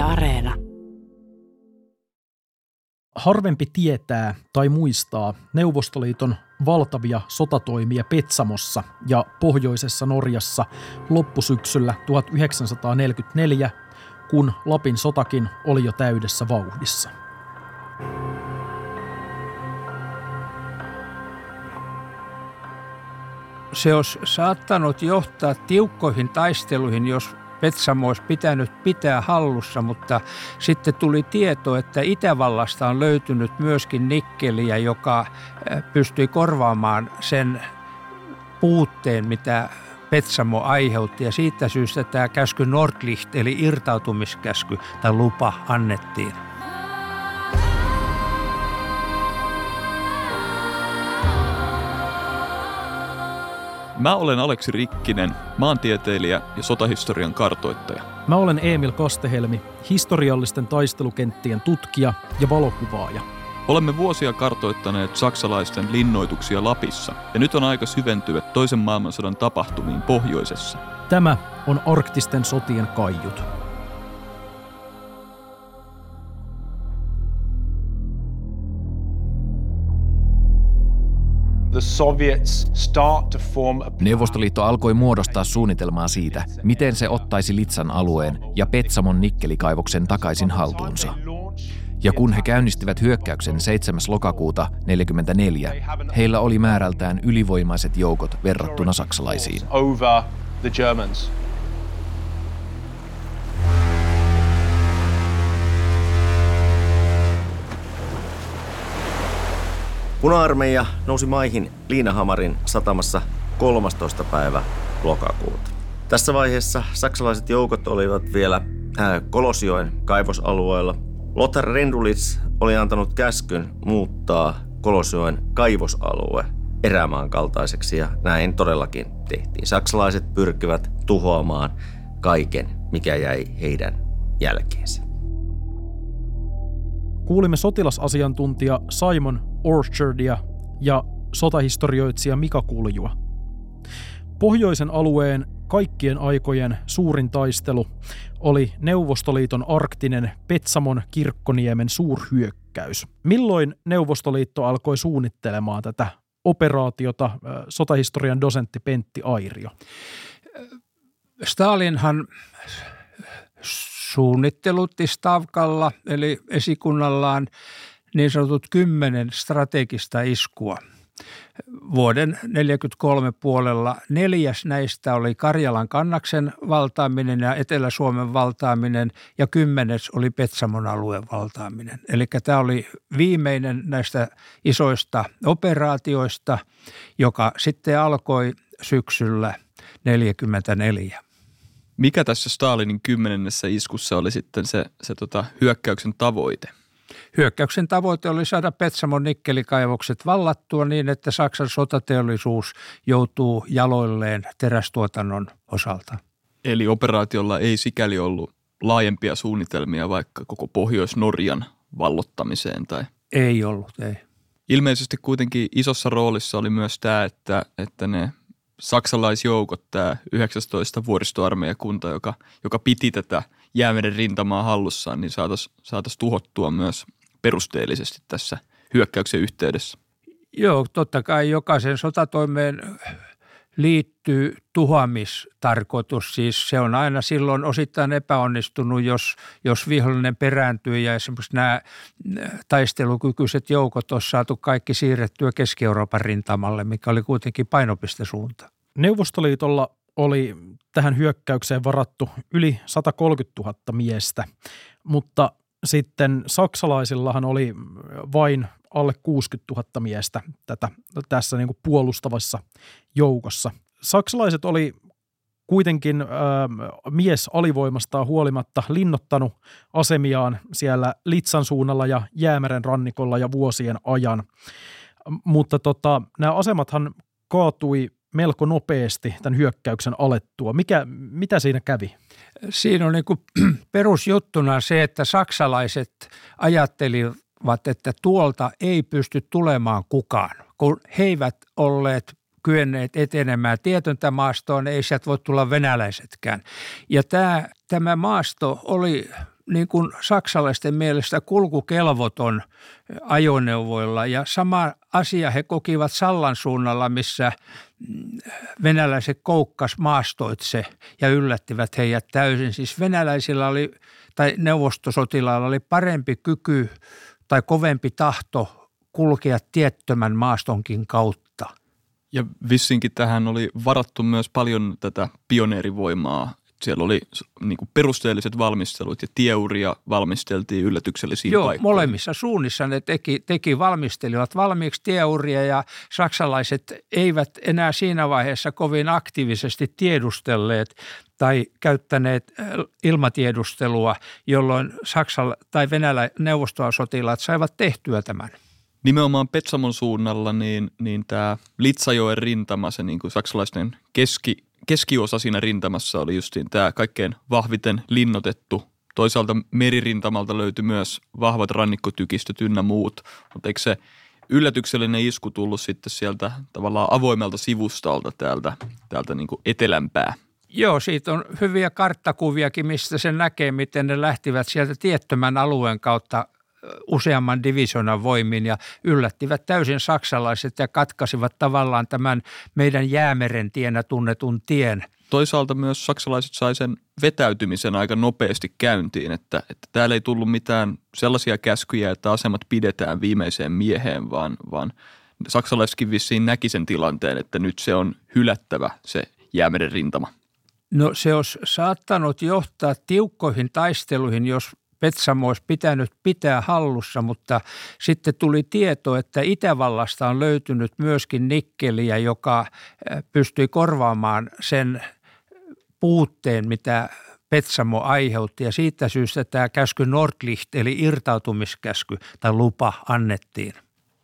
Yle Areena. Harvempi tietää tai muistaa Neuvostoliiton valtavia sotatoimia Petsamossa ja pohjoisessa Norjassa loppusyksyllä 1944, kun Lapin sotakin oli jo täydessä vauhdissa. Se olisi saattanut johtaa tiukkoihin taisteluihin, jos Petsamo olisi pitänyt pitää hallussa, mutta sitten tuli tieto, että Itävallasta on löytynyt myöskin nikkeliä, joka pystyi korvaamaan sen puutteen, mitä Petsamo aiheutti. Ja siitä syystä tämä käsky Nordlicht, eli irtautumiskäsky tai lupa annettiin. Mä olen Aleksi Rikkinen, maantieteilijä ja sotahistorian kartoittaja. Mä olen Emil Kastehelmi, historiallisten taistelukenttien tutkija ja valokuvaaja. Olemme vuosia kartoittaneet saksalaisten linnoituksia Lapissa, ja nyt on aika syventyä toisen maailmansodan tapahtumiin pohjoisessa. Tämä on arktisten sotien kaiut. Neuvostoliitto alkoi muodostaa suunnitelmaa siitä, miten se ottaisi Litsan alueen ja Petsamon nikkelikaivoksen takaisin haltuunsa. Ja kun he käynnistivät hyökkäyksen 7. lokakuuta 1944, heillä oli määrältään ylivoimaiset joukot verrattuna saksalaisiin. Puna-armeija nousi maihin Liinahamarin satamassa 13. päivä lokakuuta. Tässä vaiheessa saksalaiset joukot olivat vielä äh, Kolosjoen kaivosalueella. Lothar Rendulits oli antanut käskyn muuttaa Kolosjoen kaivosalue erämaan kaltaiseksi ja näin todellakin tehtiin. Saksalaiset pyrkivät tuhoamaan kaiken, mikä jäi heidän jälkeensä. Kuulimme sotilasasiantuntija Simon Orchardia ja sotahistorioitsija Mika Kuljua. Pohjoisen alueen kaikkien aikojen suurin taistelu oli Neuvostoliiton arktinen Petsamon kirkkoniemen suurhyökkäys. Milloin Neuvostoliitto alkoi suunnittelemaan tätä operaatiota sotahistorian dosentti Pentti Airio? Stalinhan suunnittelutti Stavkalla eli esikunnallaan niin sanotut kymmenen strategista iskua. Vuoden 1943 puolella neljäs näistä oli Karjalan kannaksen valtaaminen ja Etelä-Suomen valtaaminen ja kymmenes oli Petsamon alueen valtaaminen. Eli tämä oli viimeinen näistä isoista operaatioista, joka sitten alkoi syksyllä 1944. Mikä tässä Stalinin kymmenennessä iskussa oli sitten se, se tota, hyökkäyksen tavoite? Hyökkäyksen tavoite oli saada Petsamon nikkelikaivokset vallattua niin, että Saksan sotateollisuus joutuu jaloilleen terästuotannon osalta. Eli operaatiolla ei sikäli ollut laajempia suunnitelmia vaikka koko Pohjois-Norjan vallottamiseen tai? Ei ollut, ei. Ilmeisesti kuitenkin isossa roolissa oli myös tämä, että, että ne saksalaisjoukot, tämä 19 vuoristoarmeijakunta, joka, joka piti tätä jäämeren rintamaa hallussaan, niin saataisiin saatais tuhottua myös perusteellisesti tässä hyökkäyksen yhteydessä. Joo, totta kai jokaisen sotatoimeen liittyy tuhoamistarkoitus. Siis se on aina silloin osittain epäonnistunut, jos, jos vihollinen perääntyy ja esimerkiksi nämä taistelukykyiset joukot on saatu kaikki siirrettyä Keski-Euroopan rintamalle, mikä oli kuitenkin painopistesuunta. Neuvostoliitolla oli tähän hyökkäykseen varattu yli 130 000 miestä, mutta sitten saksalaisillahan oli vain alle 60 000 miestä tätä, tässä niin kuin puolustavassa joukossa. Saksalaiset oli kuitenkin äh, mies alivoimastaan huolimatta linnottanut asemiaan siellä Litsan suunnalla ja Jäämeren rannikolla ja vuosien ajan. Mutta tota, nämä asemathan kaatui melko nopeasti tämän hyökkäyksen alettua. Mikä, mitä siinä kävi? Siinä on niin kuin perusjuttuna se, että saksalaiset ajattelivat, että tuolta ei pysty tulemaan kukaan, kun he eivät olleet kyenneet etenemään tietöntä maastoon, ei sieltä voi tulla venäläisetkään. Ja tämä, tämä maasto oli niin kuin saksalaisten mielestä kulkukelvoton ajoneuvoilla. Ja sama asia he kokivat Sallan suunnalla, missä mm, venäläiset koukkas maastoitse ja yllättivät heidät täysin. Siis venäläisillä oli, tai neuvostosotilailla oli parempi kyky tai kovempi tahto kulkea tiettömän maastonkin kautta. Ja vissinkin tähän oli varattu myös paljon tätä pioneerivoimaa siellä oli niin kuin perusteelliset valmistelut ja tieuria valmisteltiin yllätyksellisiin Joo, paikkoihin. molemmissa suunnissa ne teki, teki valmistelivat valmiiksi tieuria ja saksalaiset eivät enää siinä vaiheessa kovin aktiivisesti tiedustelleet tai käyttäneet äh, ilmatiedustelua, jolloin Saksalla tai Venäjä neuvostosotilaat saivat tehtyä tämän. Nimenomaan Petsamon suunnalla niin, niin tämä Litsajoen rintama, se niin kuin saksalaisten keski, keskiosa siinä rintamassa oli justiin tämä kaikkein vahviten linnotettu. Toisaalta meririntamalta löytyi myös vahvat rannikkotykistöt ynnä muut, mutta eikö se yllätyksellinen isku tullut sitten sieltä tavallaan avoimelta sivustalta täältä, täältä niin kuin etelämpää? Joo, siitä on hyviä karttakuviakin, mistä se näkee, miten ne lähtivät sieltä tiettömän alueen kautta useamman divisionan voimin ja yllättivät täysin saksalaiset ja katkasivat tavallaan tämän meidän jäämeren tienä tunnetun tien. Toisaalta myös saksalaiset sai sen vetäytymisen aika nopeasti käyntiin, että, että täällä ei tullut mitään sellaisia käskyjä, että asemat pidetään viimeiseen mieheen, vaan, vaan saksalaisetkin vissiin näki sen tilanteen, että nyt se on hylättävä se jäämeren rintama. No se olisi saattanut johtaa tiukkoihin taisteluihin, jos Petsamo olisi pitänyt pitää hallussa, mutta sitten tuli tieto, että Itävallasta on löytynyt myöskin nikkeliä, joka pystyi korvaamaan sen puutteen, mitä Petsamo aiheutti ja siitä syystä tämä käsky Nordlicht eli irtautumiskäsky tai lupa annettiin.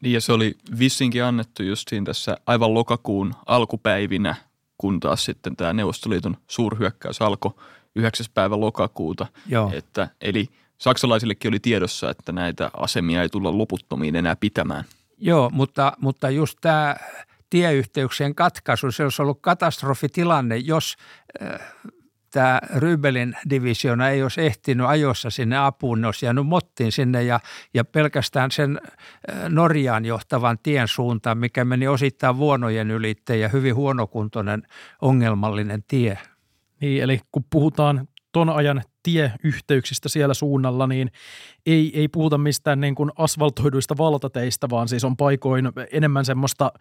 Niin ja se oli vissinkin annettu justiin tässä aivan lokakuun alkupäivinä, kun taas sitten tämä Neuvostoliiton suurhyökkäys alkoi 9. päivä lokakuuta. Joo. Että, eli saksalaisillekin oli tiedossa, että näitä asemia ei tulla loputtomiin enää pitämään. Joo, mutta, mutta just tämä tieyhteyksien katkaisu, se olisi ollut katastrofitilanne, jos äh, tämä Rybelin divisiona ei olisi ehtinyt ajoissa sinne apuun, ne olisi jäänyt mottiin sinne ja, ja pelkästään sen äh, Norjaan johtavan tien suuntaan, mikä meni osittain vuonojen ylitteen ja hyvin huonokuntoinen ongelmallinen tie. Niin, eli kun puhutaan ton ajan tieyhteyksistä siellä suunnalla, niin ei, ei puhuta mistään niin kuin asfaltoiduista valtateistä, vaan siis on paikoin enemmän semmoista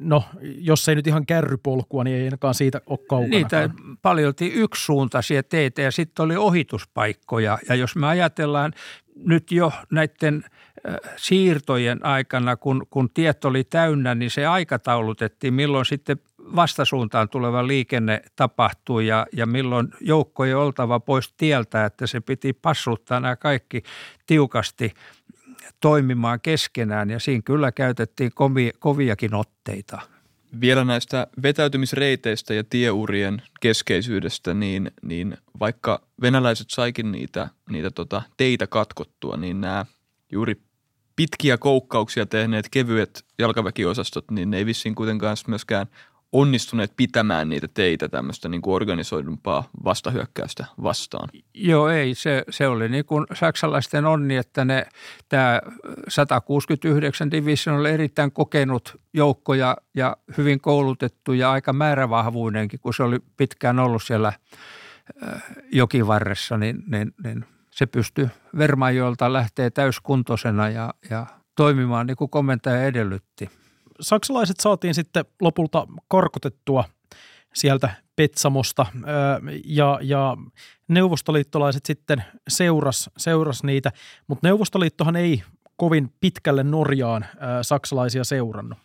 no, jos ei nyt ihan kärrypolkua, niin ei ainakaan siitä ole kaukana. Niitä paljolti yksisuuntaisia teitä ja sitten oli ohituspaikkoja. Ja jos me ajatellaan nyt jo näiden siirtojen aikana, kun, kun tiet oli täynnä, niin se aikataulutettiin, milloin sitten vastasuuntaan tuleva liikenne tapahtui ja, ja milloin joukkojen oltava pois tieltä, että se piti passuttaa nämä kaikki tiukasti toimimaan keskenään ja siinä kyllä käytettiin kovi, koviakin otteita. Vielä näistä vetäytymisreiteistä ja tieurien keskeisyydestä, niin, niin vaikka venäläiset saikin niitä, niitä tota teitä katkottua, niin nämä juuri pitkiä koukkauksia tehneet kevyet jalkaväkiosastot, niin ne ei vissiin kuitenkaan myöskään onnistuneet pitämään niitä teitä tämmöistä niin kuin organisoidumpaa vastahyökkäystä vastaan? Joo, ei. Se, se oli niin kuin saksalaisten onni, että ne, tämä 169 division oli erittäin kokenut joukko ja, ja hyvin koulutettu ja aika määrävahvuinenkin, kun se oli pitkään ollut siellä äh, jokivarressa, niin, niin, niin se pystyi Vermajoilta lähtee täyskuntoisena ja, ja toimimaan niin kuin komentaja edellytti saksalaiset saatiin sitten lopulta korkotettua sieltä Petsamosta ja, ja neuvostoliittolaiset sitten seuras, seuras niitä, mutta Neuvostoliittohan ei kovin pitkälle Norjaan saksalaisia seurannut.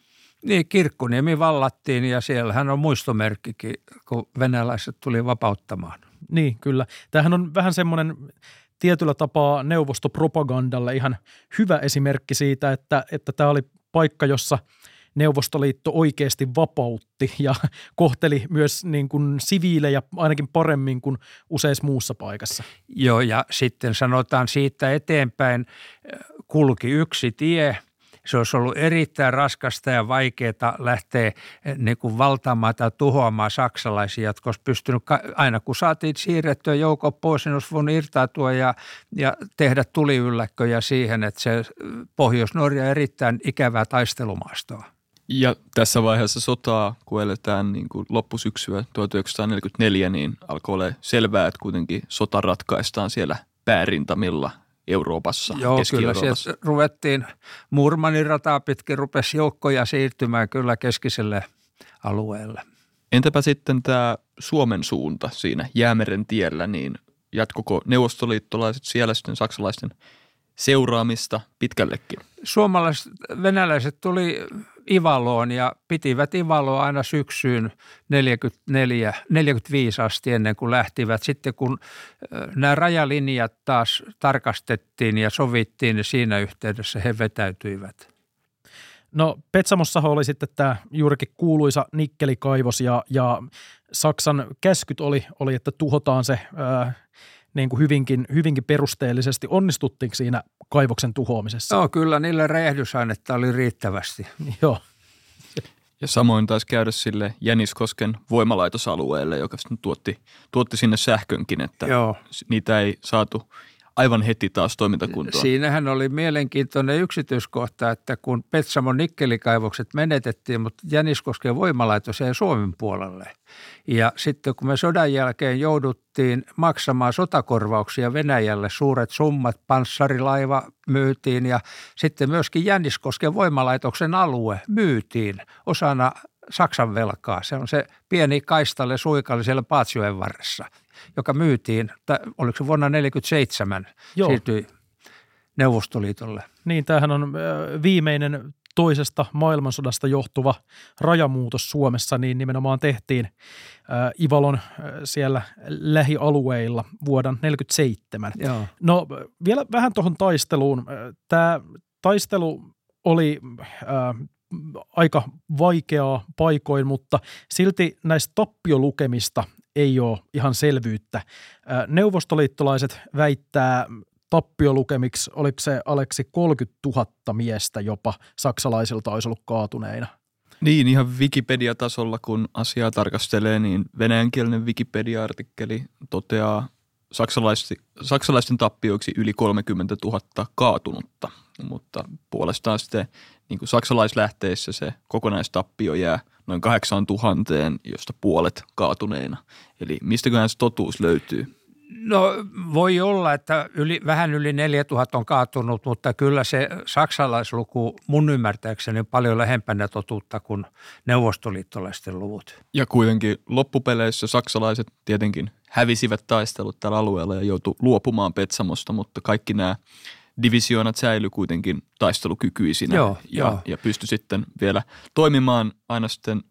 Niin, Kirkkuniemi vallattiin ja siellähän on muistomerkkikin, kun venäläiset tuli vapauttamaan. Niin, kyllä. Tämähän on vähän semmoinen tietyllä tapaa neuvostopropagandalle ihan hyvä esimerkki siitä, että, että tämä oli paikka, jossa – Neuvostoliitto oikeasti vapautti ja kohteli myös niin kuin siviilejä ainakin paremmin kuin useissa muussa paikassa. Joo, ja sitten sanotaan siitä eteenpäin kulki yksi tie, Se olisi ollut erittäin raskasta ja vaikeaa lähteä eh, niin kuin valtaamaan tai tuhoamaan saksalaisia, jotka olisi pystynyt, aina kun saatiin siirrettyä joukko pois, niin olisi voinut irtautua ja, ja tehdä tuliylläkköjä siihen, että se Pohjois-Norja erittäin ikävää taistelumaastoa. Ja tässä vaiheessa sotaa, kun eletään niin kuin loppusyksyä 1944, niin alkoi olla selvää, että kuitenkin sota ratkaistaan siellä päärintamilla Euroopassa, Joo, kyllä sieltä ruvettiin Murmanin rataa pitkin, rupesi joukkoja siirtymään kyllä keskiselle alueelle. Entäpä sitten tämä Suomen suunta siinä Jäämeren tiellä, niin jatkoko neuvostoliittolaiset siellä sitten saksalaisten seuraamista pitkällekin? Suomalaiset, venäläiset tuli Ivaloon ja pitivät Ivaloa aina syksyyn 44, 45 asti ennen kuin lähtivät. Sitten kun nämä rajalinjat taas tarkastettiin ja sovittiin, niin siinä yhteydessä he vetäytyivät. No Petsamossahan oli sitten tämä juurikin kuuluisa nikkelikaivos ja, ja Saksan käskyt oli, oli että tuhotaan se ää, niin kuin hyvinkin, hyvinkin perusteellisesti. Onnistuttiinko siinä kaivoksen tuhoamisessa? Joo, kyllä niillä räjähdysainetta oli riittävästi. Joo. Ja samoin taisi käydä sille Jäniskosken voimalaitosalueelle, joka tuotti, tuotti sinne sähkönkin, että Joo. niitä ei saatu aivan heti taas toimintakuntoon. Siinähän oli mielenkiintoinen yksityiskohta, että kun Petsamon nikkelikaivokset menetettiin, mutta Jäniskosken voimalaitos jäi Suomen puolelle. Ja sitten kun me sodan jälkeen jouduttiin maksamaan sotakorvauksia Venäjälle, suuret summat, panssarilaiva myytiin ja sitten myöskin Jäniskosken voimalaitoksen alue myytiin osana Saksan velkaa. Se on se pieni kaistalle suikalle siellä Paatsjoen varressa – joka myytiin, tai oliko se vuonna 1947, Joo. siirtyi Neuvostoliitolle. Niin, tämähän on viimeinen toisesta maailmansodasta johtuva rajamuutos Suomessa, niin nimenomaan tehtiin Ivalon siellä lähialueilla vuoden 1947. Joo. No vielä vähän tuohon taisteluun. Tämä taistelu oli äh, aika vaikeaa paikoin, mutta silti näistä tappiolukemista ei ole ihan selvyyttä. Neuvostoliittolaiset väittää tappiolukemiksi, oliko se Aleksi 30 000 miestä jopa saksalaisilta olisi ollut kaatuneina. Niin, ihan Wikipedia-tasolla kun asiaa tarkastelee, niin venäjänkielinen Wikipedia-artikkeli toteaa saksalaisten, saksalaisten tappioiksi yli 30 000 kaatunutta, mutta puolestaan sitten niin kuin saksalaislähteissä se kokonaistappio jää – noin kahdeksaan tuhanteen, josta puolet kaatuneena. Eli mistäköhän se totuus löytyy? No voi olla, että yli, vähän yli 4000 on kaatunut, mutta kyllä se saksalaisluku mun ymmärtääkseni on paljon lähempänä totuutta kuin neuvostoliittolaisten luvut. Ja kuitenkin loppupeleissä saksalaiset tietenkin hävisivät taistelut tällä alueella ja joutu luopumaan Petsamosta, mutta kaikki nämä divisioonat säilyi kuitenkin taistelukykyisinä joo, ja, joo. ja pystyi sitten vielä toimimaan aina sitten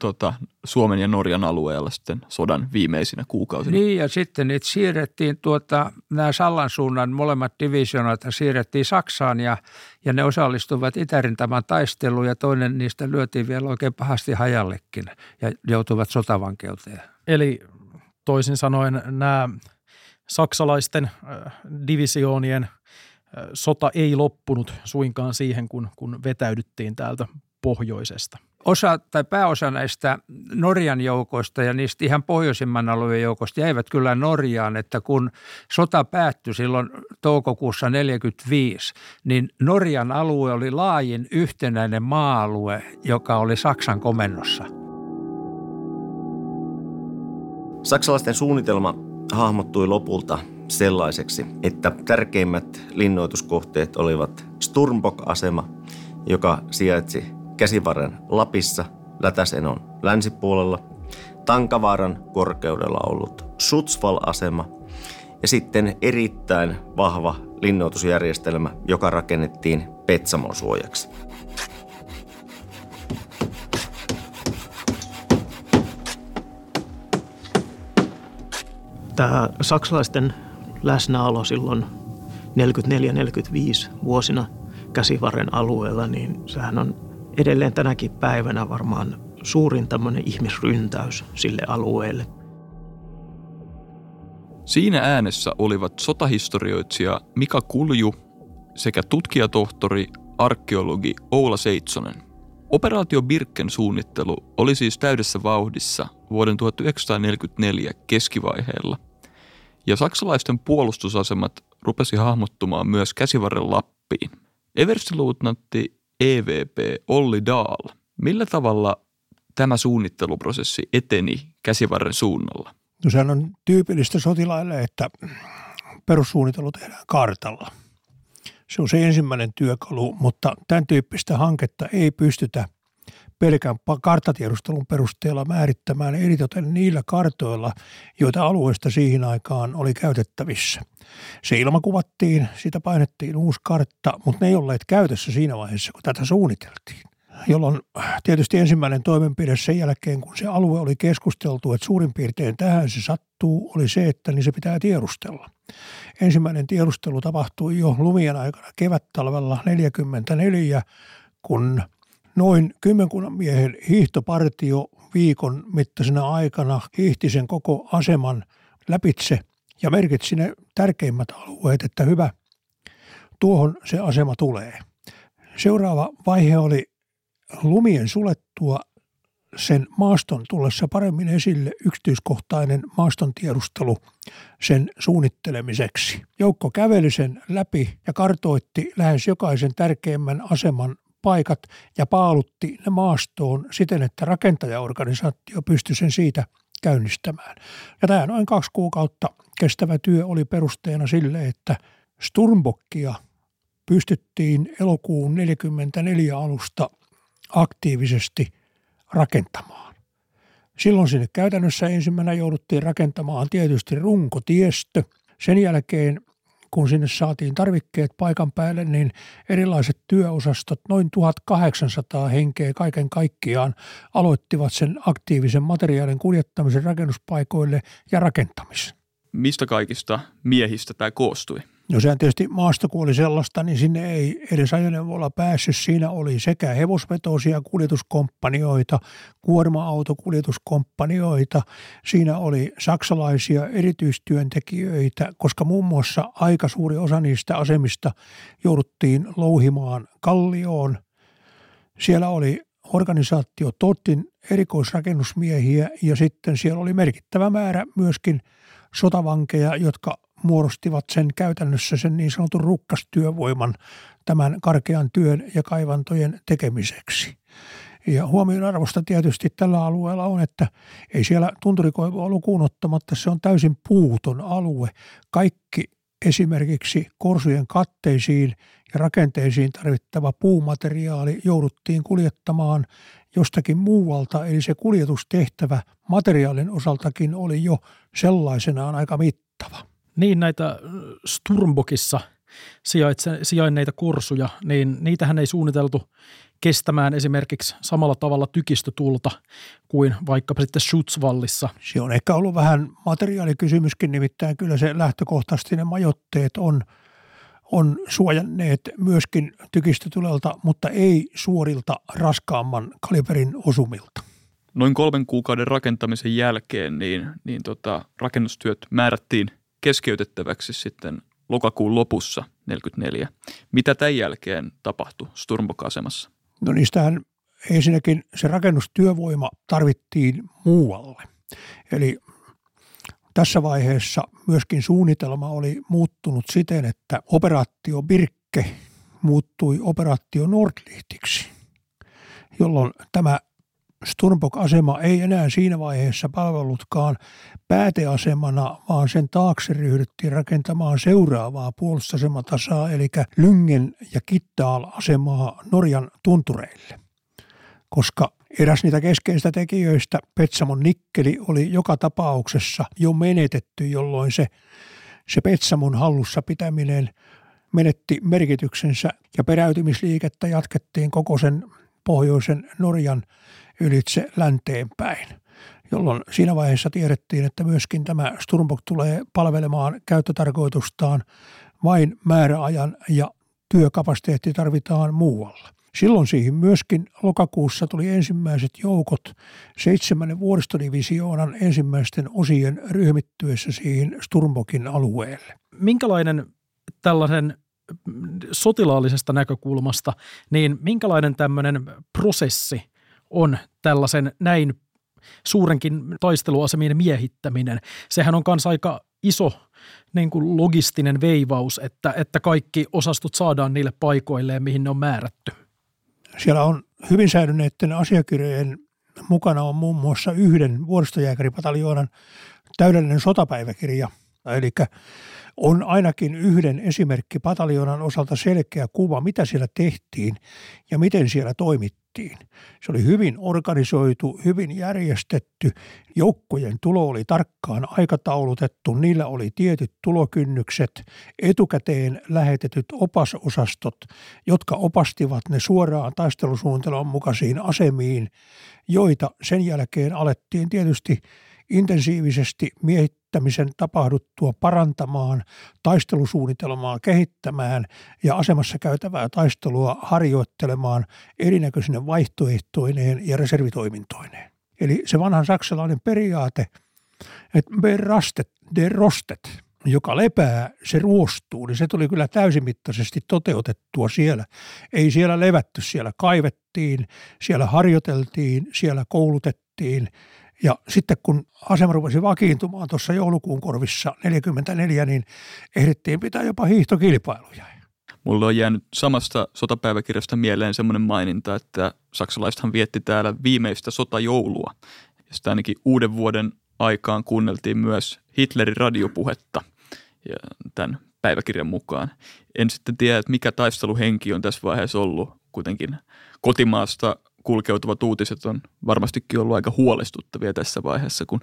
tota, Suomen ja Norjan alueella sitten sodan viimeisinä kuukausina. Niin ja sitten niitä siirrettiin tuota, nämä Sallan suunnan molemmat divisioonat siirrettiin Saksaan ja, ja ne osallistuvat Itärintaman taisteluun ja toinen niistä lyötiin vielä oikein pahasti hajallekin ja joutuvat sotavankeuteen. Eli toisin sanoen nämä saksalaisten äh, divisioonien sota ei loppunut suinkaan siihen, kun, kun vetäydyttiin täältä pohjoisesta. Osa tai pääosa näistä Norjan joukoista ja niistä ihan pohjoisimman alueen joukoista jäivät kyllä Norjaan, että kun sota päättyi silloin toukokuussa 1945, niin Norjan alue oli laajin yhtenäinen maa-alue, joka oli Saksan komennossa. Saksalaisten suunnitelma hahmottui lopulta sellaiseksi, että tärkeimmät linnoituskohteet olivat Sturmbok-asema, joka sijaitsi käsivarren Lapissa Lätäsenon länsipuolella, Tankavaaran korkeudella ollut Schutzwall-asema ja sitten erittäin vahva linnoitusjärjestelmä, joka rakennettiin Petsamon suojaksi. Tämä saksalaisten läsnäolo silloin 44-45 vuosina käsivarren alueella, niin sehän on edelleen tänäkin päivänä varmaan suurin tämmöinen ihmisryntäys sille alueelle. Siinä äänessä olivat sotahistorioitsija Mika Kulju sekä tutkijatohtori arkeologi Oula Seitsonen. Operaatio Birken suunnittelu oli siis täydessä vauhdissa vuoden 1944 keskivaiheella, ja saksalaisten puolustusasemat rupesi hahmottumaan myös käsivarren Lappiin. Everstiluutnantti EVP Olli Daal, millä tavalla tämä suunnitteluprosessi eteni käsivarren suunnalla? No sehän on tyypillistä sotilaille, että perussuunnittelu tehdään kartalla. Se on se ensimmäinen työkalu, mutta tämän tyyppistä hanketta ei pystytä pelkän karttatiedustelun perusteella määrittämään eritoten niillä kartoilla, joita alueesta siihen aikaan oli käytettävissä. Se ilmakuvattiin, sitä painettiin uusi kartta, mutta ne ei olleet käytössä siinä vaiheessa, kun tätä suunniteltiin jolloin tietysti ensimmäinen toimenpide sen jälkeen, kun se alue oli keskusteltu, että suurin piirtein tähän se sattuu, oli se, että niin se pitää tiedustella. Ensimmäinen tiedustelu tapahtui jo lumien aikana kevättalvella 44, kun noin kymmenkunnan miehen hiihtopartio viikon mittaisena aikana hiihti sen koko aseman läpitse ja merkitsi ne tärkeimmät alueet, että hyvä, tuohon se asema tulee. Seuraava vaihe oli lumien sulettua sen maaston tullessa paremmin esille yksityiskohtainen maaston tiedustelu sen suunnittelemiseksi. Joukko käveli sen läpi ja kartoitti lähes jokaisen tärkeimmän aseman paikat ja paalutti ne maastoon siten, että rakentajaorganisaatio pystyi sen siitä käynnistämään. Ja tämä noin kaksi kuukautta kestävä työ oli perusteena sille, että Sturmbokkia pystyttiin elokuun 44 alusta aktiivisesti rakentamaan. Silloin sinne käytännössä ensimmäisenä jouduttiin rakentamaan tietysti runkotiestö. Sen jälkeen kun sinne saatiin tarvikkeet paikan päälle, niin erilaiset työosastot, noin 1800 henkeä kaiken kaikkiaan, aloittivat sen aktiivisen materiaalin kuljettamisen rakennuspaikoille ja rakentamisen. Mistä kaikista miehistä tämä koostui? No sehän tietysti maasto kun oli sellaista, niin sinne ei edes ajoneuvolla päässyt. Siinä oli sekä hevosvetoisia kuljetuskompanioita, kuorma-autokuljetuskompanioita. Siinä oli saksalaisia erityistyöntekijöitä, koska muun muassa aika suuri osa niistä asemista jouduttiin louhimaan kallioon. Siellä oli organisaatio Tottin erikoisrakennusmiehiä ja sitten siellä oli merkittävä määrä myöskin sotavankeja, jotka muodostivat sen käytännössä sen niin sanotun rukkastyövoiman tämän karkean työn ja kaivantojen tekemiseksi. Ja arvosta tietysti tällä alueella on, että ei siellä tunturikoivua lukuun ottamatta, se on täysin puuton alue. Kaikki esimerkiksi korsujen katteisiin ja rakenteisiin tarvittava puumateriaali jouduttiin kuljettamaan jostakin muualta, eli se kuljetustehtävä materiaalin osaltakin oli jo sellaisenaan aika mittava niin näitä äh, Sturmbokissa sijainneita korsuja, niin niitähän ei suunniteltu kestämään esimerkiksi samalla tavalla tykistötulta kuin vaikkapa sitten Schutzwallissa. Se on ehkä ollut vähän materiaalikysymyskin, nimittäin kyllä se lähtökohtaisesti ne majoitteet on, on suojanneet myöskin tykistötulelta, mutta ei suorilta raskaamman kaliberin osumilta. Noin kolmen kuukauden rakentamisen jälkeen niin, niin tota, rakennustyöt määrättiin – keskeytettäväksi sitten lokakuun lopussa 44. Mitä tämän jälkeen tapahtui Sturmbok-asemassa? No niistähän ensinnäkin se rakennustyövoima tarvittiin muualle. Eli tässä vaiheessa myöskin suunnitelma oli muuttunut siten, että operaatio Birkke muuttui operaatio Nordlichtiksi, jolloin tämä Sturmbok-asema ei enää siinä vaiheessa palvellutkaan pääteasemana, vaan sen taakse ryhdyttiin rakentamaan seuraavaa puolustusasematasaa, eli Lyngen ja Kittaal-asemaa Norjan tuntureille. Koska eräs niitä keskeistä tekijöistä, Petsamon nikkeli, oli joka tapauksessa jo menetetty, jolloin se, se Petsamon hallussa pitäminen menetti merkityksensä ja peräytymisliikettä jatkettiin koko sen pohjoisen Norjan ylitse länteen päin jolloin siinä vaiheessa tiedettiin, että myöskin tämä Sturmbok tulee palvelemaan käyttötarkoitustaan vain määräajan ja työkapasiteetti tarvitaan muualla. Silloin siihen myöskin lokakuussa tuli ensimmäiset joukot seitsemännen vuoristodivisioonan ensimmäisten osien ryhmittyessä siihen Sturmbokin alueelle. Minkälainen tällaisen sotilaallisesta näkökulmasta, niin minkälainen tämmöinen prosessi on tällaisen näin suurenkin taisteluasemien miehittäminen? Sehän on myös aika iso niin kuin logistinen veivaus, että, että kaikki osastot saadaan niille paikoilleen, mihin ne on määrätty. Siellä on hyvin säilyneiden asiakirjojen mukana on muun muassa yhden vuoristojääkäripataljoonan täydellinen sotapäiväkirja. Eli on ainakin yhden esimerkki pataljoonan osalta selkeä kuva, mitä siellä tehtiin ja miten siellä toimittiin. Se oli hyvin organisoitu, hyvin järjestetty. Joukkojen tulo oli tarkkaan aikataulutettu, niillä oli tietyt tulokynnykset, etukäteen lähetetyt opasosastot, jotka opastivat ne suoraan taistelusuunnitelman mukaisiin asemiin, joita sen jälkeen alettiin tietysti intensiivisesti miehittämisen tapahduttua parantamaan, taistelusuunnitelmaa kehittämään ja asemassa käytävää taistelua harjoittelemaan erinäköisine vaihtoehtoineen ja reservitoimintoineen. Eli se vanhan saksalainen periaate, että berastet, der rostet, joka lepää, se ruostuu, niin se tuli kyllä täysimittaisesti toteutettua siellä. Ei siellä levätty, siellä kaivettiin, siellä harjoiteltiin, siellä koulutettiin, ja sitten kun asema rupesi vakiintumaan tuossa joulukuun korvissa 44, niin ehdittiin pitää jopa hiihtokilpailuja. Mulla on jäänyt samasta sotapäiväkirjasta mieleen semmoinen maininta, että saksalaisethan vietti täällä viimeistä sotajoulua. Ja sitä ainakin uuden vuoden aikaan kuunneltiin myös Hitlerin radiopuhetta ja tämän päiväkirjan mukaan. En sitten tiedä, että mikä taisteluhenki on tässä vaiheessa ollut. Kuitenkin kotimaasta kulkeutuvat uutiset on varmastikin ollut aika huolestuttavia tässä vaiheessa, kun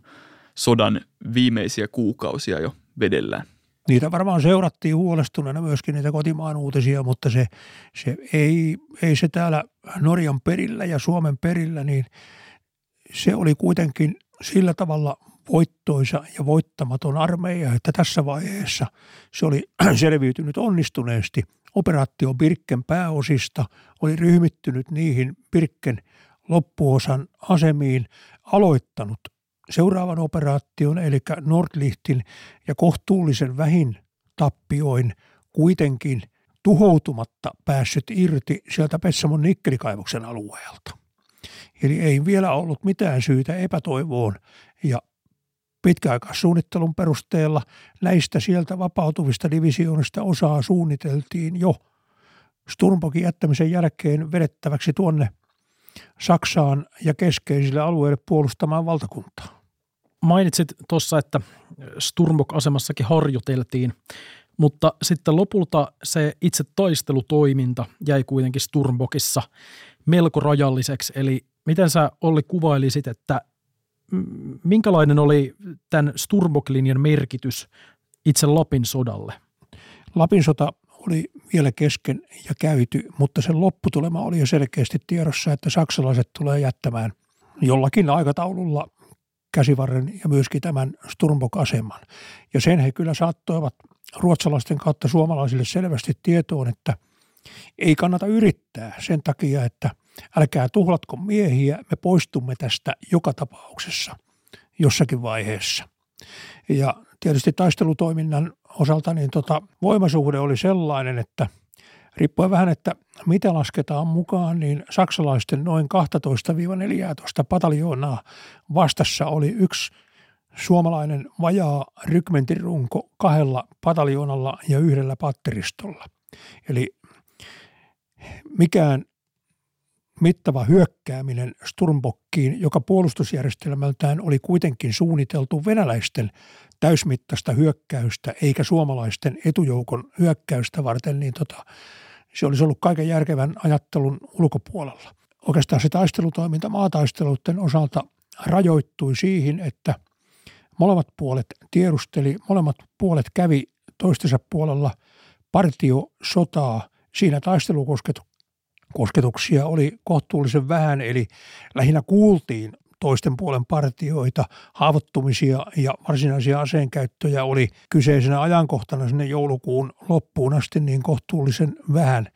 sodan viimeisiä kuukausia jo vedellään. Niitä varmaan seurattiin huolestuneena myöskin niitä kotimaan uutisia, mutta se, se ei, ei se täällä Norjan perillä ja Suomen perillä, niin se oli kuitenkin sillä tavalla voittoisa ja voittamaton armeija, että tässä vaiheessa se oli selviytynyt onnistuneesti – operaatio Birken pääosista oli ryhmittynyt niihin Birken loppuosan asemiin, aloittanut seuraavan operaation, eli Nordlichtin ja kohtuullisen vähin tappioin kuitenkin tuhoutumatta päässyt irti sieltä Pessamon nikkelikaivoksen alueelta. Eli ei vielä ollut mitään syytä epätoivoon ja Pitkäaikaissuunnittelun perusteella näistä sieltä vapautuvista divisioonista osaa suunniteltiin jo Sturmbogin jättämisen jälkeen vedettäväksi tuonne Saksaan ja keskeisille alueille puolustamaan valtakuntaa. Mainitsit tuossa, että Sturmbok-asemassakin harjoiteltiin, mutta sitten lopulta se itse taistelutoiminta jäi kuitenkin Sturmbokissa melko rajalliseksi. Eli miten sä Olli kuvailisit, että minkälainen oli tämän Sturmbok-linjan merkitys itse Lapin sodalle? Lapin sota oli vielä kesken ja käyty, mutta sen lopputulema oli jo selkeästi tiedossa, että saksalaiset tulee jättämään jollakin aikataululla käsivarren ja myöskin tämän Sturmbok-aseman. Ja sen he kyllä saattoivat ruotsalaisten kautta suomalaisille selvästi tietoon, että ei kannata yrittää sen takia, että – älkää tuhlatko miehiä, me poistumme tästä joka tapauksessa jossakin vaiheessa. Ja tietysti taistelutoiminnan osalta niin tota, voimasuhde oli sellainen, että riippuen vähän, että mitä lasketaan mukaan, niin saksalaisten noin 12-14 pataljoonaa vastassa oli yksi suomalainen vajaa rykmentirunko kahdella pataljoonalla ja yhdellä patteristolla. Eli mikään mittava hyökkääminen Sturmbokkiin, joka puolustusjärjestelmältään oli kuitenkin suunniteltu venäläisten täysmittaista hyökkäystä eikä suomalaisten etujoukon hyökkäystä varten, niin tota, se olisi ollut kaiken järkevän ajattelun ulkopuolella. Oikeastaan se taistelutoiminta maataisteluiden osalta rajoittui siihen, että molemmat puolet tiedusteli, molemmat puolet kävi toistensa puolella partio sotaa siinä taistelukosketuksessa kosketuksia oli kohtuullisen vähän, eli lähinnä kuultiin toisten puolen partioita, haavoittumisia ja varsinaisia aseenkäyttöjä oli kyseisenä ajankohtana sinne joulukuun loppuun asti niin kohtuullisen vähän,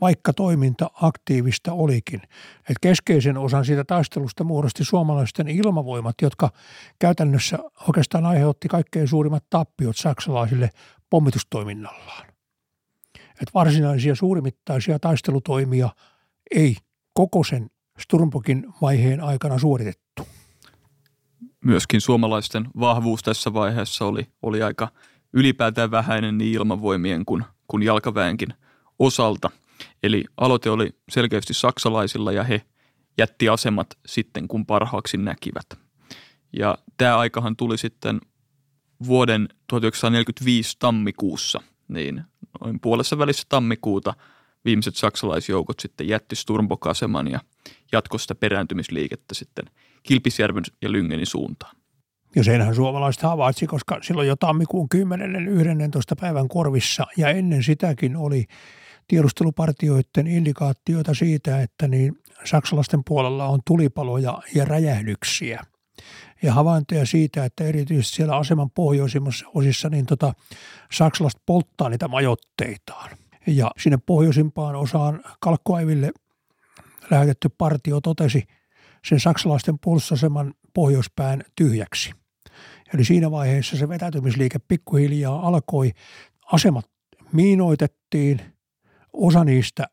vaikka toiminta aktiivista olikin. Et keskeisen osan siitä taistelusta muodosti suomalaisten ilmavoimat, jotka käytännössä oikeastaan aiheutti kaikkein suurimmat tappiot saksalaisille pommitustoiminnallaan. Että varsinaisia suurimittaisia taistelutoimia ei koko sen Sturmbokin vaiheen aikana suoritettu. Myöskin suomalaisten vahvuus tässä vaiheessa oli, oli aika ylipäätään vähäinen niin ilmavoimien kuin, kuin jalkaväenkin osalta. Eli aloite oli selkeästi saksalaisilla ja he jätti asemat sitten kun parhaaksi näkivät. Ja tämä aikahan tuli sitten vuoden 1945 tammikuussa, niin noin puolessa välissä tammikuuta viimeiset saksalaisjoukot sitten jätti Sturmbok-aseman ja jatkoi sitä perääntymisliikettä sitten Kilpisjärven ja Lyngenin suuntaan. Ja senhän suomalaiset havaitsi, koska silloin jo tammikuun 10. 11. päivän korvissa ja ennen sitäkin oli tiedustelupartioiden indikaatioita siitä, että niin saksalaisten puolella on tulipaloja ja räjähdyksiä. Ja havaintoja siitä, että erityisesti siellä aseman pohjoisimmassa osissa niin tota, saksalaiset polttaa niitä majoitteitaan. Ja sinne pohjoisimpaan osaan Kalkkoaiville lähetetty partio totesi sen saksalaisten puolustusaseman pohjoispään tyhjäksi. Eli siinä vaiheessa se vetäytymisliike pikkuhiljaa alkoi. Asemat miinoitettiin, osa niistä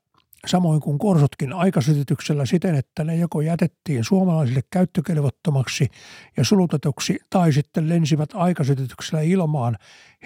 samoin kuin korsotkin aikasytytyksellä siten, että ne joko jätettiin suomalaisille käyttökelvottomaksi ja sulutetuksi tai sitten lensivät aikasytytyksellä ilmaan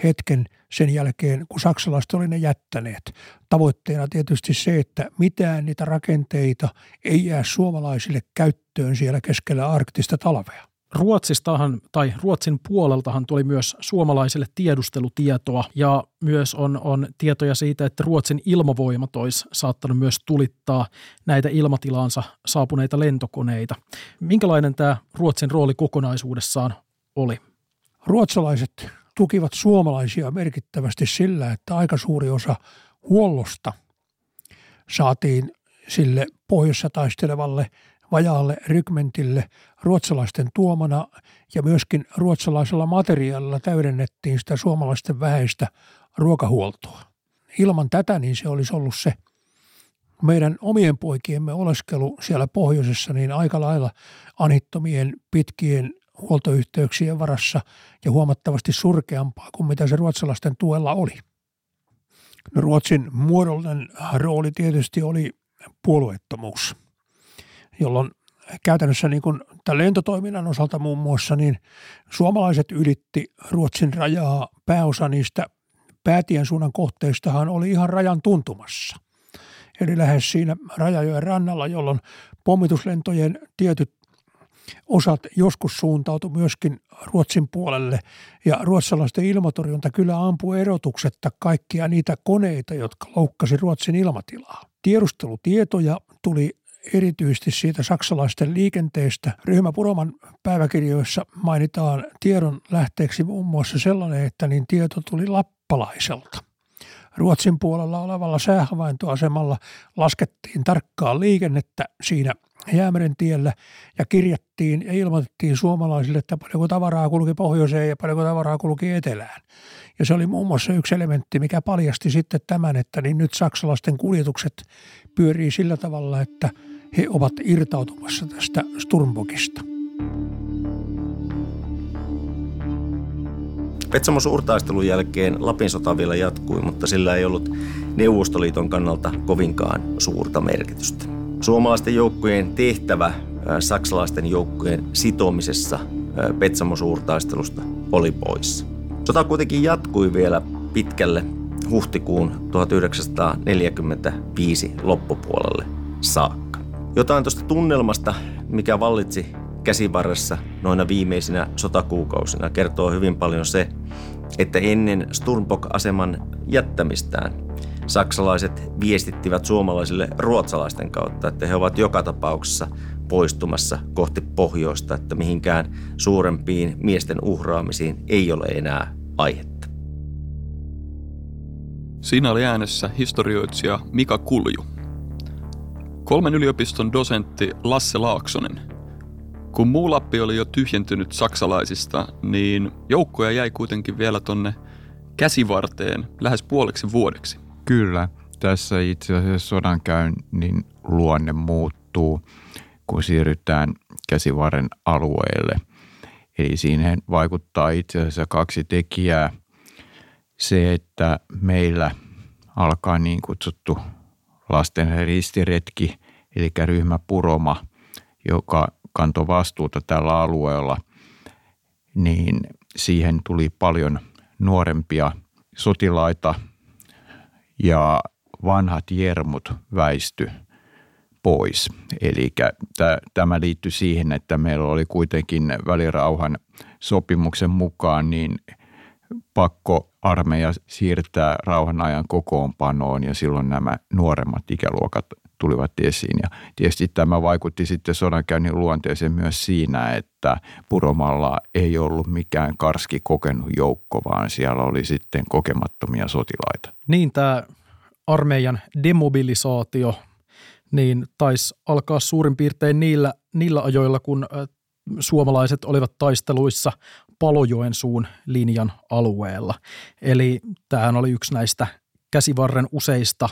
hetken sen jälkeen, kun saksalaiset oli ne jättäneet. Tavoitteena tietysti se, että mitään niitä rakenteita ei jää suomalaisille käyttöön siellä keskellä arktista talvea. Ruotsistahan tai Ruotsin puoleltahan tuli myös suomalaisille tiedustelutietoa ja myös on, on tietoja siitä, että Ruotsin ilmavoimat olisi saattanut myös tulittaa näitä ilmatilaansa saapuneita lentokoneita. Minkälainen tämä Ruotsin rooli kokonaisuudessaan oli? Ruotsalaiset tukivat suomalaisia merkittävästi sillä, että aika suuri osa huollosta saatiin sille pohjoissa taistelevalle vajaalle rykmentille ruotsalaisten tuomana ja myöskin ruotsalaisella materiaalilla täydennettiin sitä suomalaisten vähäistä ruokahuoltoa. Ilman tätä niin se olisi ollut se meidän omien poikiemme oleskelu siellä pohjoisessa niin aika lailla anittomien pitkien huoltoyhteyksien varassa ja huomattavasti surkeampaa kuin mitä se ruotsalaisten tuella oli. No, Ruotsin muodollinen rooli tietysti oli puolueettomuus, jolloin käytännössä niin kuin tämän lentotoiminnan osalta muun muassa, niin suomalaiset ylitti Ruotsin rajaa. Pääosa niistä päätien suunnan kohteistahan oli ihan rajan tuntumassa. Eli lähes siinä rajajoen rannalla, jolloin pommituslentojen tietyt osat joskus suuntautui myöskin Ruotsin puolelle ja ruotsalaisten ilmatorjunta kyllä ampui erotuksetta kaikkia niitä koneita, jotka loukkasi Ruotsin ilmatilaa. Tiedustelutietoja tuli erityisesti siitä saksalaisten liikenteestä. Ryhmä Puroman päiväkirjoissa mainitaan tiedon lähteeksi muun muassa sellainen, että niin tieto tuli lappalaiselta. Ruotsin puolella olevalla säähavaintoasemalla laskettiin tarkkaa liikennettä siinä Jäämeren tiellä ja kirjattiin ja ilmoitettiin suomalaisille, että paljonko tavaraa kulki pohjoiseen ja paljonko tavaraa kulki etelään. Ja se oli muun muassa yksi elementti, mikä paljasti sitten tämän, että niin nyt saksalaisten kuljetukset pyörii sillä tavalla, että he ovat irtautumassa tästä Sturmbokista. Petsamon suurtaistelun jälkeen Lapin sota vielä jatkui, mutta sillä ei ollut Neuvostoliiton kannalta kovinkaan suurta merkitystä. Suomalaisten joukkojen tehtävä saksalaisten joukkojen sitomisessa Petsamon suurtaistelusta oli poissa. Sota kuitenkin jatkui vielä pitkälle huhtikuun 1945 loppupuolelle saakka. Jotain tuosta tunnelmasta, mikä vallitsi käsivarressa noina viimeisinä sotakuukausina, kertoo hyvin paljon se, että ennen Sturmbok-aseman jättämistään saksalaiset viestittivät suomalaisille ruotsalaisten kautta, että he ovat joka tapauksessa poistumassa kohti pohjoista, että mihinkään suurempiin miesten uhraamisiin ei ole enää aihetta. Siinä oli äänessä historioitsija Mika Kulju. Kolmen yliopiston dosentti Lasse Laaksonen. Kun muu Lappi oli jo tyhjentynyt saksalaisista, niin joukkoja jäi kuitenkin vielä tonne käsivarteen lähes puoleksi vuodeksi. Kyllä, tässä itse asiassa sodankäynnin luonne muuttuu, kun siirrytään käsivarren alueelle. Eli siihen vaikuttaa itse asiassa kaksi tekijää. Se, että meillä alkaa niin kutsuttu lasten ristiretki, eli ryhmä Puroma, joka kantoi vastuuta tällä alueella, niin siihen tuli paljon nuorempia sotilaita ja vanhat jermut väisty pois. Eli tämä liittyy siihen, että meillä oli kuitenkin välirauhan sopimuksen mukaan niin pakko armeija siirtää rauhan ajan kokoonpanoon ja silloin nämä nuoremmat ikäluokat tulivat esiin. Ja tietysti tämä vaikutti sitten sodankäynnin luonteeseen myös siinä, että Puromalla ei ollut mikään karski kokenut joukko, vaan siellä oli sitten kokemattomia sotilaita. Niin, tämä armeijan demobilisaatio niin taisi alkaa suurin piirtein niillä, niillä ajoilla, kun suomalaiset olivat taisteluissa Palojoen suun linjan alueella. Eli tämähän oli yksi näistä käsivarren useista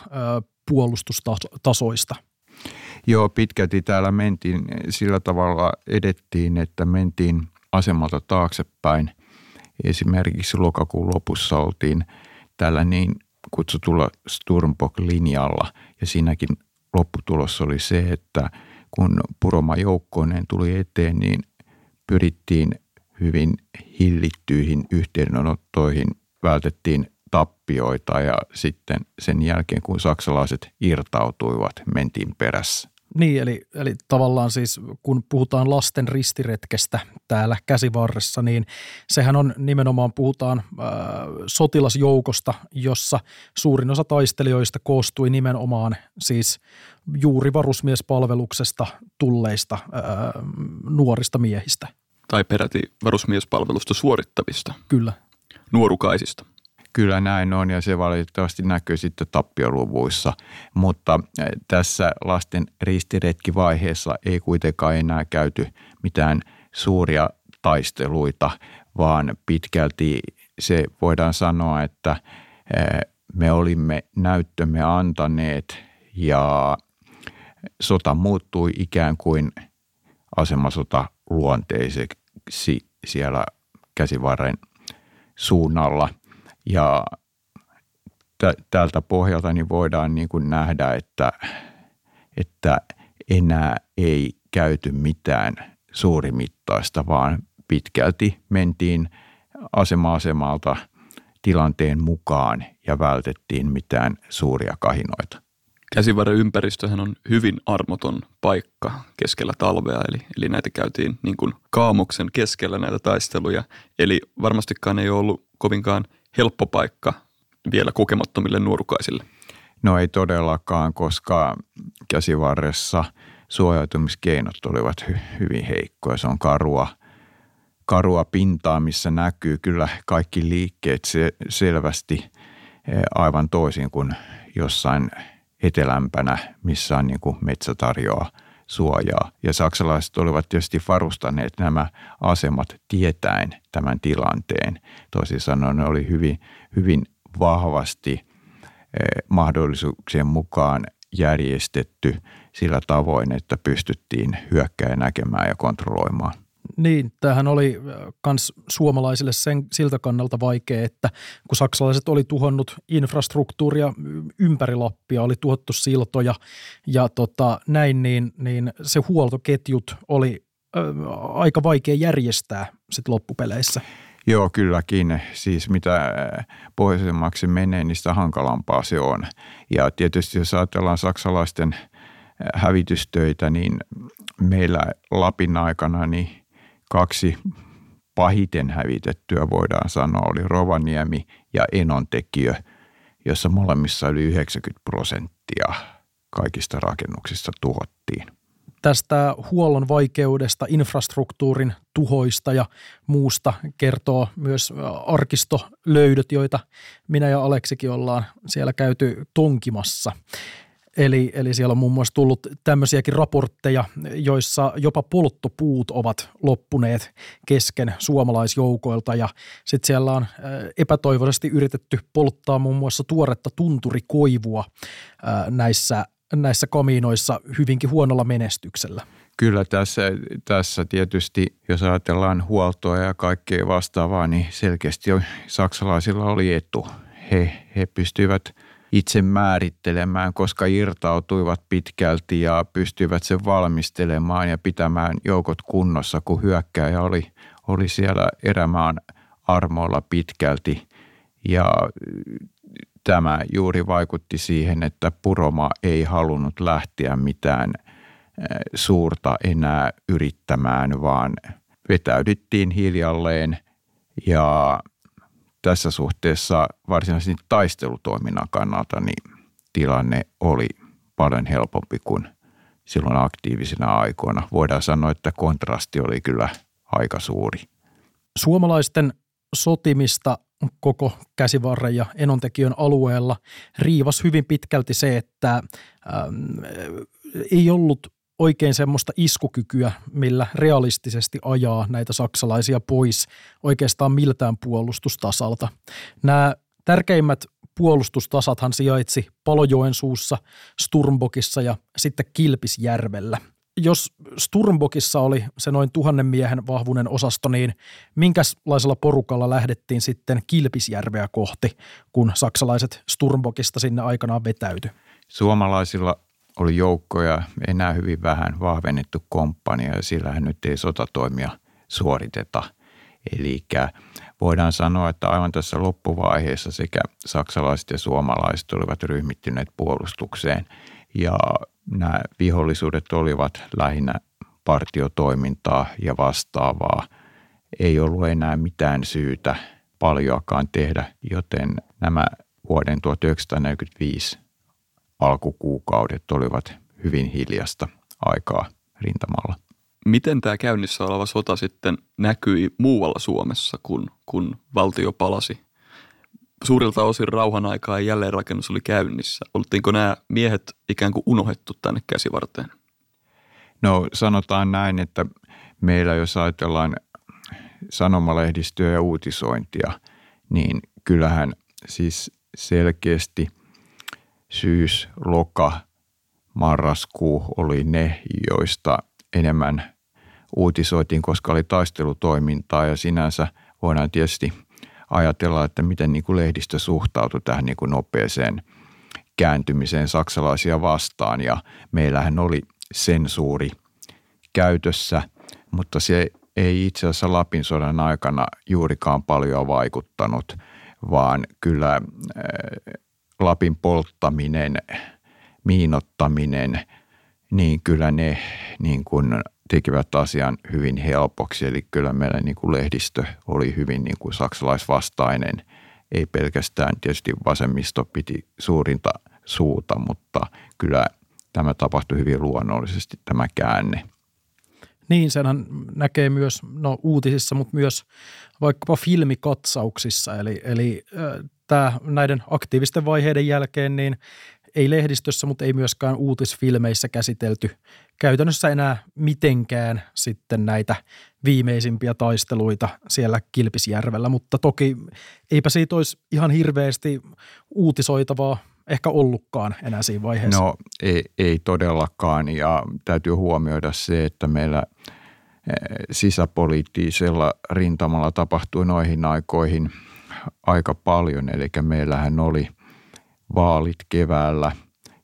puolustustasoista. Joo, pitkälti täällä mentiin sillä tavalla edettiin, että mentiin asemalta taaksepäin. Esimerkiksi lokakuun lopussa oltiin tällä niin kutsutulla Sturmbok-linjalla ja siinäkin lopputulos oli se, että kun Puroma joukkoinen tuli eteen, niin pyrittiin hyvin hillittyihin yhteydenottoihin, vältettiin tappioita ja sitten sen jälkeen, kun saksalaiset irtautuivat, mentiin perässä. Niin, eli, eli tavallaan siis kun puhutaan lasten ristiretkestä täällä käsivarressa, niin sehän on nimenomaan puhutaan äh, sotilasjoukosta, jossa suurin osa taistelijoista koostui nimenomaan siis juuri varusmiespalveluksesta tulleista äh, nuorista miehistä. Tai peräti varusmiespalvelusta suorittavista. Kyllä. Nuorukaisista. Kyllä näin on ja se valitettavasti näkyy sitten tappioluvuissa, mutta tässä lasten ristiretkivaiheessa ei kuitenkaan enää käyty mitään suuria taisteluita, vaan pitkälti se voidaan sanoa, että me olimme näyttömme antaneet ja sota muuttui ikään kuin asemasota luonteiseksi siellä käsivarren suunnalla. Ja tältä pohjalta niin voidaan niin kuin nähdä, että, että enää ei käyty mitään suurimittaista, vaan pitkälti mentiin asema-asemalta tilanteen mukaan ja vältettiin mitään suuria kahinoita. Käsivarren ympäristöhän on hyvin armoton paikka keskellä talvea, eli, eli näitä käytiin niin kuin kaamoksen keskellä näitä taisteluja. Eli varmastikaan ei ollut kovinkaan helppo paikka vielä kokemattomille nuorukaisille. No ei todellakaan, koska käsivarressa suojautumiskeinot olivat hy- hyvin heikkoja. Se on karua, karua pintaa, missä näkyy kyllä kaikki liikkeet se, selvästi eh, aivan toisin kuin jossain etelämpänä, missä on niin kuin metsä tarjoaa suojaa. Ja saksalaiset olivat tietysti varustaneet nämä asemat tietäen tämän tilanteen. Toisin sanoen ne oli hyvin, hyvin vahvasti eh, mahdollisuuksien mukaan järjestetty sillä tavoin, että pystyttiin hyökkää näkemään ja kontrolloimaan. Niin, tämähän oli myös äh, suomalaisille sen, siltä kannalta vaikea, että kun saksalaiset oli tuhonnut infrastruktuuria ympäri Lappia, oli tuhottu siltoja ja tota, näin, niin, niin se huoltoketjut oli ö, aika vaikea järjestää sit loppupeleissä. Joo, kylläkin. Siis mitä pohjoisemmaksi menee, niin sitä hankalampaa se on. Ja tietysti jos ajatellaan saksalaisten hävitystöitä, niin meillä Lapin aikana niin kaksi pahiten hävitettyä voidaan sanoa oli Rovaniemi ja Enontekijö, jossa molemmissa yli 90 prosenttia kaikista rakennuksista tuhottiin. Tästä huollon vaikeudesta, infrastruktuurin tuhoista ja muusta kertoo myös arkistolöydöt, joita minä ja Aleksikin ollaan siellä käyty tonkimassa. Eli, eli siellä on muun muassa tullut tämmöisiäkin raportteja, joissa jopa polttopuut ovat loppuneet kesken suomalaisjoukoilta ja sitten siellä on epätoivoisesti yritetty polttaa muun muassa tuoretta tunturikoivua näissä, näissä kamiinoissa hyvinkin huonolla menestyksellä. Kyllä tässä, tässä tietysti, jos ajatellaan huoltoa ja kaikkea vastaavaa, niin selkeästi saksalaisilla oli etu. He, he pystyivät – itse määrittelemään, koska irtautuivat pitkälti ja pystyivät sen valmistelemaan ja pitämään joukot kunnossa, kun hyökkäjä oli, oli siellä erämaan armoilla pitkälti. Ja tämä juuri vaikutti siihen, että Puroma ei halunnut lähteä mitään suurta enää yrittämään, vaan vetäydyttiin hiljalleen ja tässä suhteessa varsinaisesti taistelutoiminnan kannalta niin tilanne oli paljon helpompi kuin silloin aktiivisina aikoina. Voidaan sanoa, että kontrasti oli kyllä aika suuri. Suomalaisten sotimista koko käsivarren ja enontekijön alueella riivas hyvin pitkälti se, että ähm, ei ollut oikein semmoista iskukykyä, millä realistisesti ajaa näitä saksalaisia pois oikeastaan miltään puolustustasalta. Nämä tärkeimmät puolustustasathan sijaitsi Palojoen suussa, Sturmbokissa ja sitten Kilpisjärvellä. Jos Sturmbokissa oli se noin tuhannen miehen vahvuinen osasto, niin minkälaisella porukalla lähdettiin sitten Kilpisjärveä kohti, kun saksalaiset Sturmbokista sinne aikanaan vetäytyi? Suomalaisilla oli joukkoja, enää hyvin vähän vahvennettu komppania ja sillähän nyt ei sotatoimia suoriteta. Eli voidaan sanoa, että aivan tässä loppuvaiheessa sekä saksalaiset ja suomalaiset olivat ryhmittyneet puolustukseen ja nämä vihollisuudet olivat lähinnä partiotoimintaa ja vastaavaa. Ei ollut enää mitään syytä paljoakaan tehdä, joten nämä vuoden 1945 alkukuukaudet olivat hyvin hiljasta aikaa rintamalla. Miten tämä käynnissä oleva sota sitten näkyi muualla Suomessa, kun, kun valtio palasi? Suurilta osin rauhan aikaa ja jälleenrakennus oli käynnissä. Oltiinko nämä miehet ikään kuin unohdettu tänne käsivarteen? No sanotaan näin, että meillä jos ajatellaan sanomalehdistöä ja uutisointia, niin kyllähän siis selkeästi – syys, loka, marraskuu oli ne, joista enemmän uutisoitiin, koska oli taistelutoimintaa. Ja sinänsä voidaan tietysti ajatella, että miten niin kuin lehdistö suhtautui tähän niin kuin nopeeseen kääntymiseen saksalaisia vastaan. Ja meillähän oli sensuuri käytössä, mutta se ei itse asiassa Lapin sodan aikana juurikaan paljon vaikuttanut, vaan kyllä Lapin polttaminen, miinottaminen, niin kyllä ne niin kuin tekivät asian hyvin helpoksi. Eli kyllä meillä niin kuin lehdistö oli hyvin niin kuin saksalaisvastainen. Ei pelkästään tietysti vasemmisto piti suurinta suuta, mutta kyllä tämä tapahtui hyvin luonnollisesti tämä käänne. Niin, senhän näkee myös no, uutisissa, mutta myös vaikkapa filmikatsauksissa. Eli, eli tämä näiden aktiivisten vaiheiden jälkeen niin ei lehdistössä, mutta ei myöskään uutisfilmeissä käsitelty käytännössä enää mitenkään sitten näitä viimeisimpiä taisteluita siellä Kilpisjärvellä, mutta toki eipä siitä olisi ihan hirveästi uutisoitavaa ehkä ollutkaan enää siinä vaiheessa. No ei, ei todellakaan ja täytyy huomioida se, että meillä eh, sisäpoliittisella rintamalla tapahtui noihin aikoihin – aika paljon. Eli meillähän oli vaalit keväällä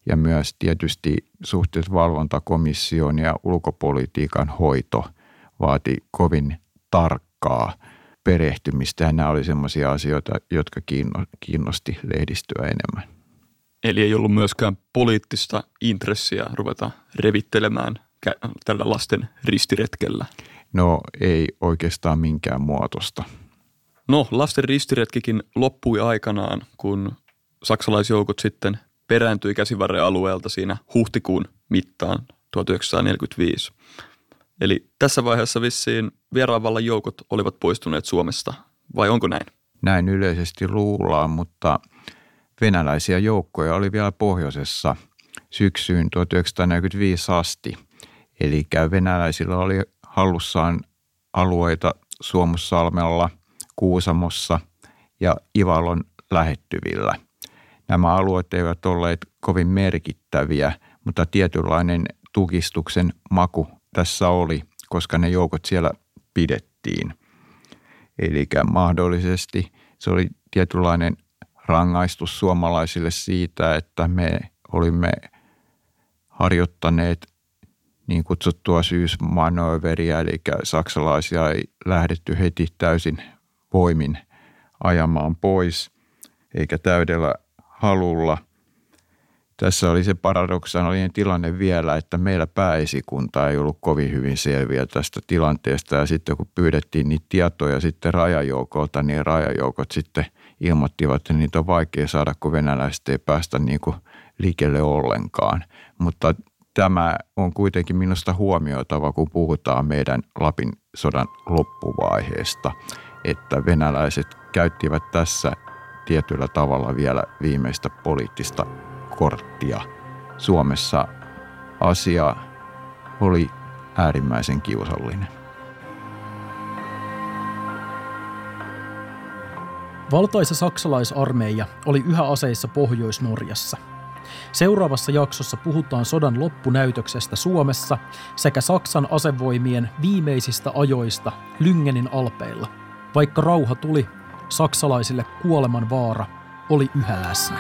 ja myös tietysti suhteet valvontakomission ja ulkopolitiikan hoito vaati kovin tarkkaa perehtymistä ja nämä oli sellaisia asioita, jotka kiinnosti lehdistöä enemmän. Eli ei ollut myöskään poliittista intressiä ruveta revittelemään tällä lasten ristiretkellä? No ei oikeastaan minkään muotosta. No, lasten ristiretkikin loppui aikanaan, kun saksalaisjoukot sitten perääntyi käsivarren alueelta siinä huhtikuun mittaan 1945. Eli tässä vaiheessa vissiin vieraanvallan joukot olivat poistuneet Suomesta, vai onko näin? Näin yleisesti luullaan, mutta venäläisiä joukkoja oli vielä pohjoisessa syksyyn 1945 asti. Eli venäläisillä oli hallussaan alueita Suomussalmella – Kuusamossa ja Ivalon lähettyvillä. Nämä alueet eivät olleet kovin merkittäviä, mutta tietynlainen tukistuksen maku tässä oli, koska ne joukot siellä pidettiin. Eli mahdollisesti se oli tietynlainen rangaistus suomalaisille siitä, että me olimme harjoittaneet niin kutsuttua syysmanööveriä, eli saksalaisia ei lähdetty heti täysin voimin ajamaan pois, eikä täydellä halulla. Tässä oli se paradoksaalinen tilanne vielä, että meillä pääesikunta ei ollut kovin hyvin selviä tästä tilanteesta ja sitten kun pyydettiin niitä tietoja sitten rajajoukolta, niin rajajoukot sitten ilmoittivat, että niitä on vaikea saada, kun venäläiset ei päästä niin kuin liikelle ollenkaan. Mutta tämä on kuitenkin minusta huomioitava, kun puhutaan meidän Lapin sodan loppuvaiheesta, että venäläiset käyttivät tässä tietyllä tavalla vielä viimeistä poliittista korttia. Suomessa asia oli äärimmäisen kiusallinen. Valtaisa saksalaisarmeija oli yhä aseissa Pohjois-Norjassa – Seuraavassa jaksossa puhutaan sodan loppunäytöksestä Suomessa sekä Saksan asevoimien viimeisistä ajoista Lyngenin alpeilla. Vaikka rauha tuli, saksalaisille kuoleman vaara oli yhä läsnä.